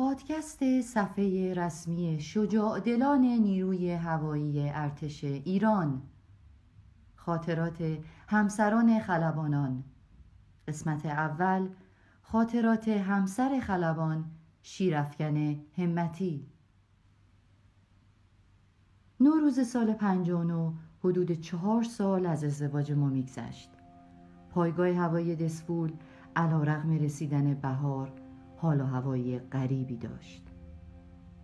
پادکست صفحه رسمی شجاع دلان نیروی هوایی ارتش ایران. خاطرات همسران خلبانان. قسمت اول خاطرات همسر خلبان شیرفکن همتی. نوروز سال پنجانو حدود چهار سال از ازدواج ما میگذشت. پایگاه هوایی دسفول علا رغم رسیدن بهار حال و هوایی غریبی داشت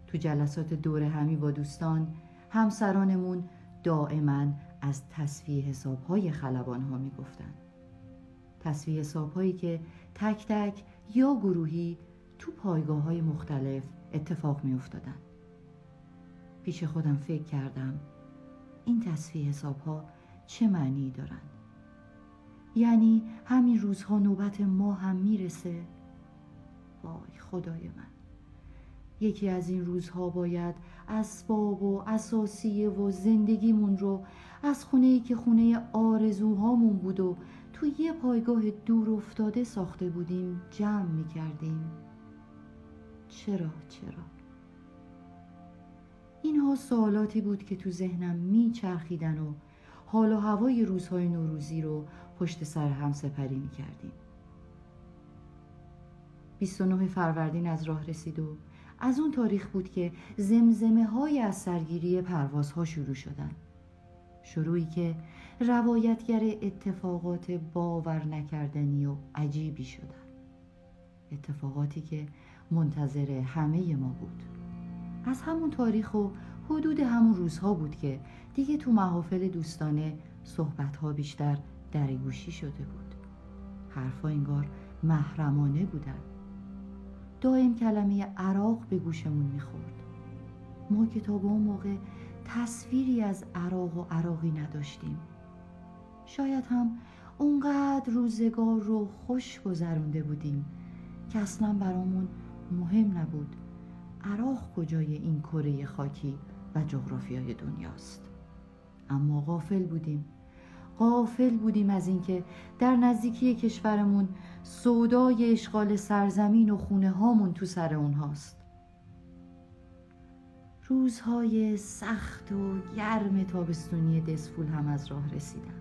تو جلسات دور همی با دوستان همسرانمون دائما از تصفیه حسابهای خلبان ها می گفتن. تصفیه حسابهایی که تک تک یا گروهی تو پایگاه های مختلف اتفاق می افتادن. پیش خودم فکر کردم این تصفیه حساب ها چه معنی دارن؟ یعنی همین روزها نوبت ما هم می‌رسه وای خدای من. یکی از این روزها باید اسباب و اساسیه و زندگیمون رو از خونه ای که خونه آرزوهامون بود و تو یه پایگاه دور افتاده ساخته بودیم جمع می کردیم چرا چرا؟ اینها سوالاتی بود که تو ذهنم می چرخیدن و حال و هوای روزهای نوروزی رو پشت سر هم سپری می کردیم 29 فروردین از راه رسید و از اون تاریخ بود که زمزمه های از سرگیری پروازها شروع شدن. شروعی که روایتگر اتفاقات باور نکردنی و عجیبی شدن. اتفاقاتی که منتظر همه ما بود. از همون تاریخ و حدود همون روزها بود که دیگه تو محافل دوستانه صحبتها بیشتر درگوشی شده بود. حرفا انگار محرمانه بودن. دائم کلمه عراق به گوشمون می‌خورد. ما که تا اون موقع تصویری از عراق و عراقی نداشتیم. شاید هم اونقدر روزگار رو خوش گذرونده بودیم که اصلا برامون مهم نبود عراق کجای این کره خاکی و جغرافیای دنیاست. اما غافل بودیم. غافل بودیم از اینکه در نزدیکی کشورمون سودای اشغال سرزمین و خونه هامون تو سر اونهاست. روزهای سخت و گرم تابستونی دسفول هم از راه رسیدن.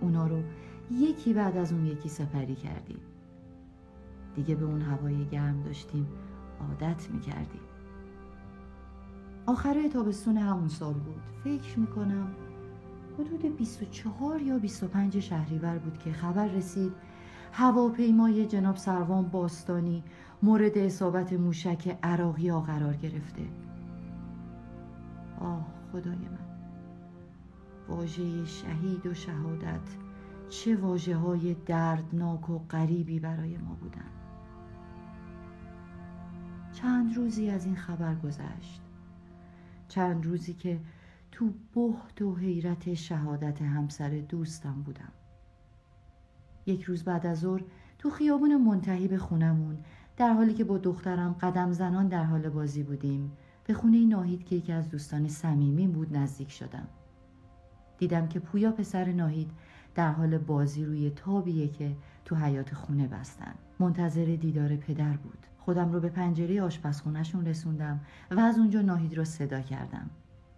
اونا رو یکی بعد از اون یکی سپری کردیم. دیگه به اون هوای گرم داشتیم عادت می‌کردیم. آخره تابستون همون سال بود. فکر می‌کنم حدود 24 یا 25 شهریور بود که خبر رسید هواپیمای جناب سروان باستانی مورد اصابت موشک عراقی ها قرار گرفته. آه خدای من. واژه شهید و شهادت چه واجه های دردناک و غریبی برای ما بودن. چند روزی از این خبر گذشت. چند روزی که تو بحت و حیرت شهادت همسر دوستم بودم. یک روز بعد از ظهر تو خیابون منتهی به خونمون در حالی که با دخترم قدم زنان در حال بازی بودیم. به خونه ناهید که یکی از دوستان صمیمی بود نزدیک شدم. دیدم که پویا پسر ناهید در حال بازی روی تابیه که تو حیات خونه بستن. منتظر دیدار پدر بود. خودم رو به پنجره آشپزخونهشون رسوندم و از اونجا ناهید رو صدا کردم.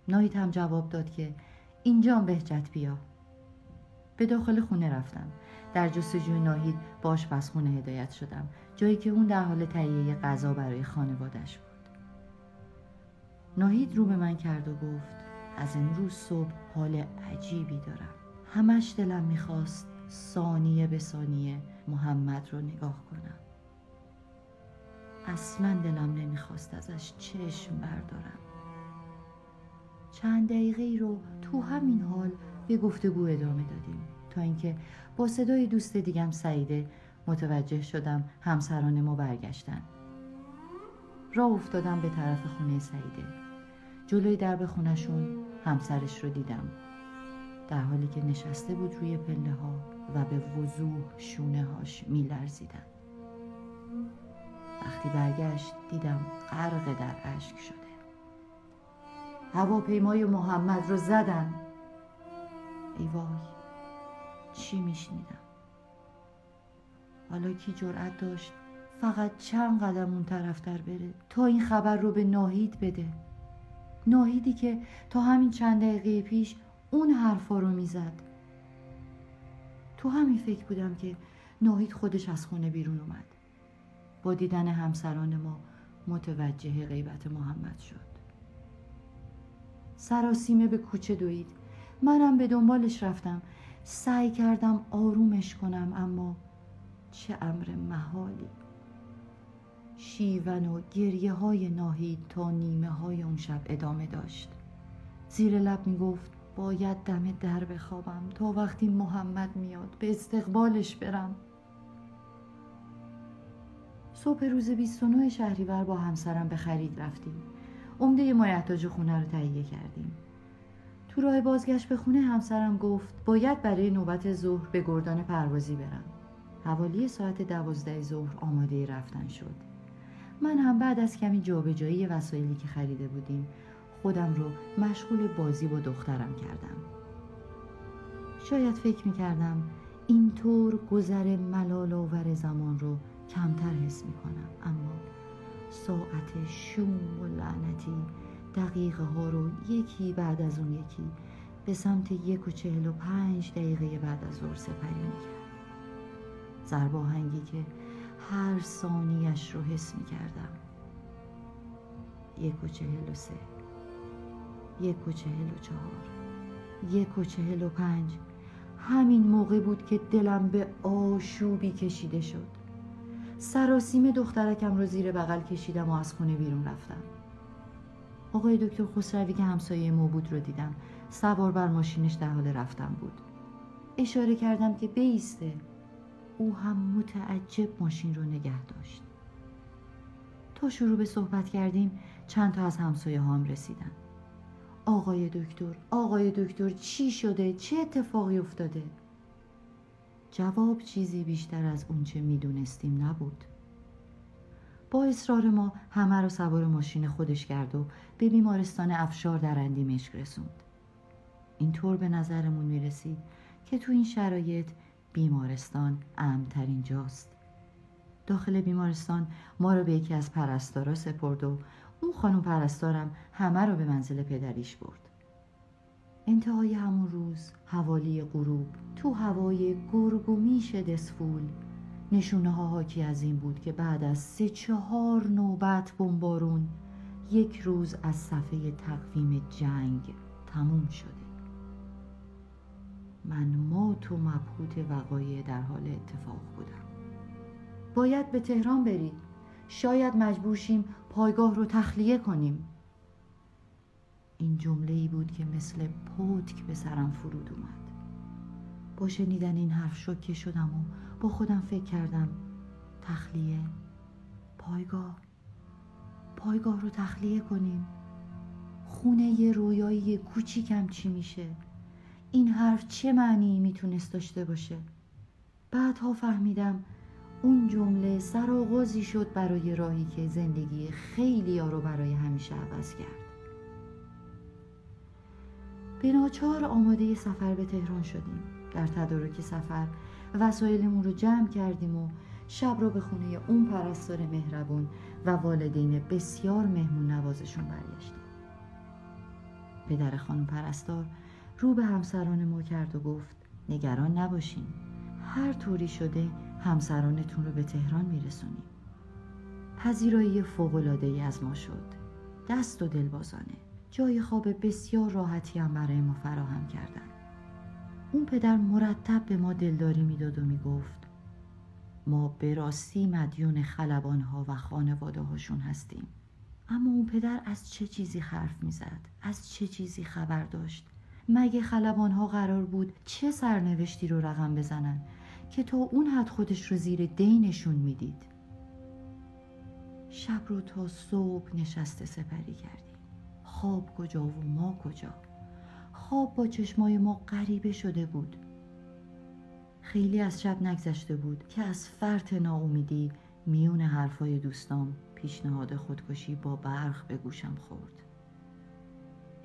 ناهید هم جواب داد که اینجا بهجت بیا. به داخل خونه رفتم. در جستجوی ناهید باش پس خونه هدایت شدم. جایی که اون در حال تهیه غذا برای خانوادش بود. ناهید رو به من کرد و گفت از امروز صبح حال عجیبی دارم. همش دلم می‌خواست ثانیه به ثانیه محمد رو نگاه کنم. اصلا دلم نمی‌خواست ازش چشم بردارم. چند دقیقه ای رو تو همین حال به گفتگو ادامه دادیم. تا اینکه با صدای دوست دیگم سعیده متوجه شدم همسران ما برگشتن. راه افتادم به طرف خونه سعیده. جلوی درب خونشون همسرش رو دیدم. در حالی که نشسته بود روی پله ها و به وضوح شونه هاش می لرزیدن. وقتی برگشت دیدم غرق در اشک شده. هواپیمای محمد رو زدن. ای وای. چی میشنیدم؟ حالا کی جرأت داشت؟ فقط چند قدم اون طرفتر بره. تا این خبر رو به ناهید بده. ناهیدی که تا همین چند دقیقه پیش اون حرفا رو می‌زد. تو همین فکر بودم که ناهید خودش از خونه بیرون اومد. با دیدن همسران ما متوجه غیبت محمد شد. سراسیمه به کوچه دوید. منم به دنبالش رفتم. سعی کردم آرومش کنم اما چه امر محالی. شیون و گریه های ناهید تا نیمه های اون شب ادامه داشت. زیر لب می گفت باید دم در بخوابم تا وقتی محمد میاد به استقبالش برم. صبح روز 29 شهریور با همسرم به خرید رفتیم. عمده مایحتاج خونه رو تهیه کردیم. تو راه بازگشت به خونه همسرم گفت باید برای نوبت ظهر به گردان پروازی برم. حوالی ساعت دوازده ظهر آماده رفتن شد. من هم بعد از کمی جابجایی وسایلی که خریده بودیم خودم رو مشغول بازی با دخترم کردم. شاید فکر می کردم اینطور گذر ملال آور زمان رو کمتر حس می کنم اما ساعت شوم و لعنتی دقیقه ها رو یکی بعد از اون یکی به سمت یک و چهل و پنج دقیقه بعد از ظهر سپری می‌کرد. زرباهنگی که هر ثانیش رو حس می‌کردم. یک و چهل و سه یک و چهل و چهار یک و چهل و پنج. همین موقع بود که دلم به آشوبی کشیده شد. سراسیم دخترکم رو زیر بغل کشیدم و از خونه بیرون رفتم. آقای دکتر خسروی که همسایه ما بود رو دیدم. سوار بر ماشینش در حال رفتن بود. اشاره کردم که بیسته. او هم متعجب ماشین رو نگه داشت. تا شروع به صحبت کردیم چند تا از همسایه هم رسیدن. آقای دکتر آقای دکتر چی شده؟ چه اتفاقی افتاده؟ جواب چیزی بیشتر از اونچه می‌دونستیم نبود. با اصرار ما همه رو سوار ماشین خودش کرد و به بیمارستان افشار در اندیمشک رسوند. اینطور به نظرمون می رسید که تو این شرایط بیمارستان امترین جاست. داخل بیمارستان ما رو به یکی از پرستارا سپرد و اون خانم پرستارم همه رو به منزل پدریش برد. انتهای همون روز حوالی غروب تو هوای گرگ و میش دسفول نشونه ها حاکی از این بود که بعد از سه چهار نوبت بمبارون یک روز از صفحه تقویم جنگ تموم شده. من مات و مبهوت وقایع در حال اتفاق بودم. باید به تهران برید. شاید مجبور شیم پایگاه رو تخلیه کنیم. این جمله ای بود که مثل پتک به سرم فرود اومد. با شنیدن این حرف شوکه شدم و با خودم فکر کردم. تخلیه. پایگاه. پایگاه رو تخلیه کنیم. خونه یه رویایی کوچیکم چی میشه. این حرف چه معنی می‌تونست داشته باشه؟ بعدها فهمیدم اون جمله سرآغازی شد برای راهی که زندگی خیلی ها رو برای همیشه عوض کرد. به ناچار آماده سفر به تهران شدیم. در تدارک سفر. وسایلمون رو جمع کردیم و شب رو به خونه اون پرستار مهربون و والدین بسیار مهمون نوازشون برگشتیم. پدر خانم پرستار رو به همسران ما کرد و گفت نگران نباشین هر طوری شده همسرانتون رو به تهران میرسونیم. پذیرایی فوقلاده از ما شد. دست و دلبازانه. جای خواب بسیار راحتی هم برای ما فراهم کردن. اون پدر مرتب به ما دلداری می‌داد و می‌گفت ما به راستی مدیون خلبانها و خانواده هاشون هستیم. اما اون پدر از چه چیزی حرف می‌زد؟ از چه چیزی خبر داشت؟ مگه خلبانها قرار بود چه سرنوشتی رو رقم بزنن که تا اون حد خودش رو زیر دینشون می‌دید؟ شب رو تا صبح نشسته سپری کردیم. خواب کجا و ما کجا؟ خواب با چشمای ما غریبه شده بود. خیلی از شب نگذشته بود که از فرط ناامیدی میون حرفای دوستام پیشنهاد خودکشی با برق به گوشم خورد.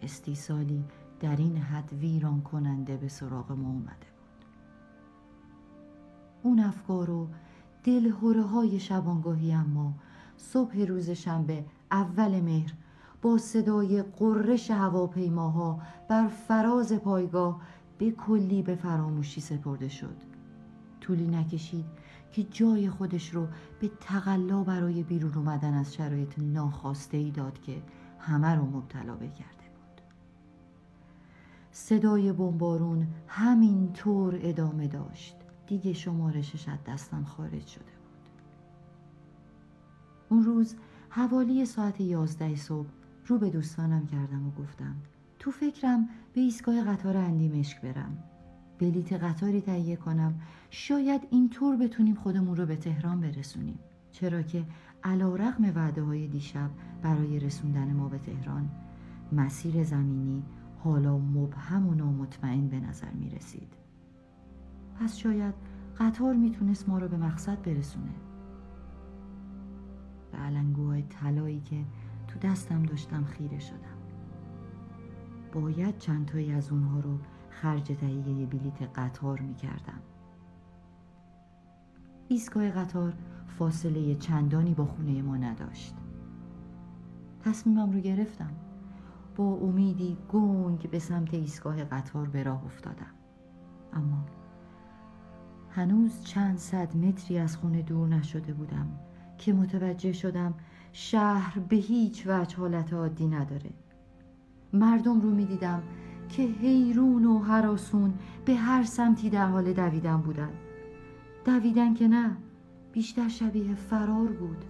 استیصالی در این حد ویران کننده به سراغ ما اومده بود. اون افکار رو دلهوره های شبانگاهی اما صبح روز شنبه اول مهر با صدای قررش هواپیماها بر فراز پایگاه به کلی به فراموشی سپرده شد. طولی نکشید که جای خودش رو به تقلا برای بیرون اومدن از شرایط ناخواسته ای داد که همه رو مبتلا بکرده بود. صدای بمبارون همین طور ادامه داشت. دیگه شمارشش از دستم خارج شده بود. اون روز حوالی ساعت یازده صبح رو به دوستانم کردم و گفتم تو فکرم به ایستگاه قطار اندیمشک برم. بلیت قطاری تهیه کنم. شاید اینطور بتونیم خودمون رو به تهران برسونیم. چرا که علا رقم وعده های دیشب برای رسوندن ما به تهران مسیر زمینی حالا مبهم و نامطمئن به نظر می رسید. پس شاید قطار می‌تونست ما رو به مقصد برسونه. به علنگوهای طلایی که تو دستم داشتم خیره شدم باید چند تایی از اونها رو خرج تهیه بلیت قطار می کردم. ایستگاه قطار فاصله چندانی با خونه ما نداشت. تصمیمم رو گرفتم. با امیدی گنگ به سمت ایستگاه قطار به راه افتادم. اما هنوز چند صد متری از خونه دور نشده بودم که متوجه شدم شهر به هیچ وجه حالت عادی نداره. مردم رو می دیدم که حیرون و حراسون به هر سمتی در حال دویدن بودن. دویدن که نه بیشتر شبیه فرار بود.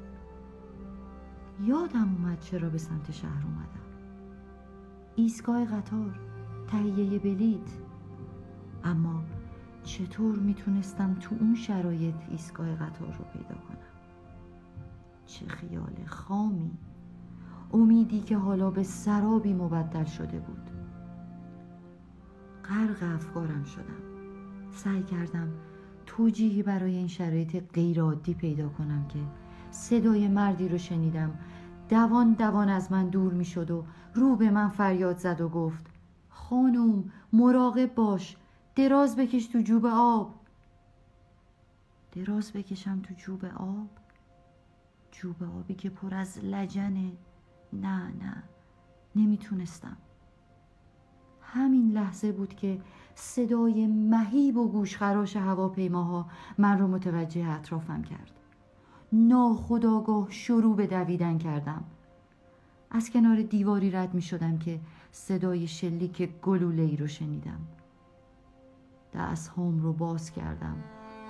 یادم اومد چرا به سمت شهر اومدم. ایستگاه قطار تهیه بلیت اما چطور می‌تونستم تو اون شرایط ایستگاه قطار رو پیدا کنم؟ چه خیال خامی. امیدی که حالا به سرابی مبدل شده بود. غرق افکارم شدم. سعی کردم توجیهی برای این شرایط غیرعادی پیدا کنم که صدای مردی رو شنیدم. دوان دوان از من دور می شد و رو به من فریاد زد و گفت خانوم مراقب باش. دراز بکش تو جوب آب. دراز بکشم تو جوب آب؟ جوب آبی که پر از لجنه نه نه نمی‌تونستم. همین لحظه بود که صدای مهیب و گوشخراش هواپیماها من رو متوجه اطرافم کرد. ناخداگاه شروع به دویدن کردم. از کنار دیواری رد می شدم که صدای شلیک گلوله ای رو شنیدم. دست هم رو باز کردم.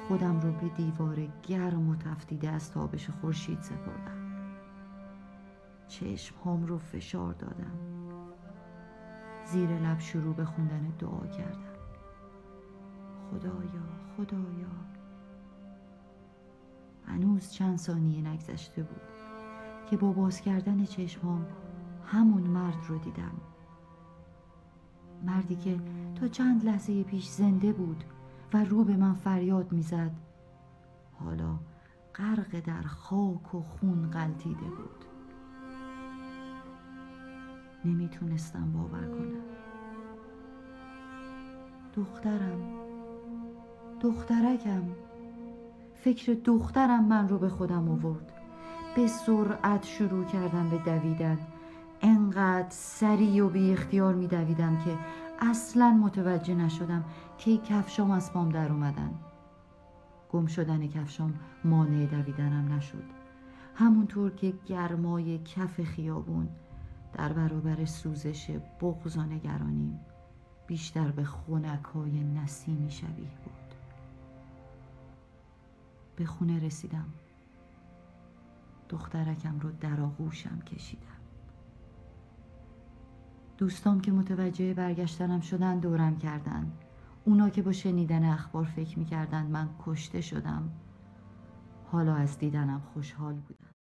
خودم رو به دیوار گرم و تفتیده از تابش خورشید سپردم. چشم هم رو فشار دادم. زیر لب شروع به خوندن دعا کردم. خدایا خدایا. هنوز چند ثانیه نگذشته بود که با باز کردن چشمام همون مرد رو دیدم. مردی که تا چند لحظه پیش زنده بود و رو به من فریاد می‌زد. حالا غرق در خاک و خون غلطیده بود. نمی‌تونستم باور کنم. دخترم دخترکم. فکر دخترم من رو به خودم آورد. به سرعت شروع کردم به دویدن. انقدر سریع و بی اختیار می دویدم که اصلا متوجه نشدم که کفشام از پام در اومدن. گم شدن کفشام مانع دویدنم نشد. همونطور که گرمای کف خیابون در برابر سوزش بغض و بیشتر به خونک های نسیمی شبیه بود. به خونه رسیدم. دخترکم رو در آغوشم کشیدم. دوستام که متوجه برگشتنم شدن دورم کردن. اونا که با شنیدن اخبار فکر می‌کردن من کشته شدم حالا از دیدنم خوشحال بودن.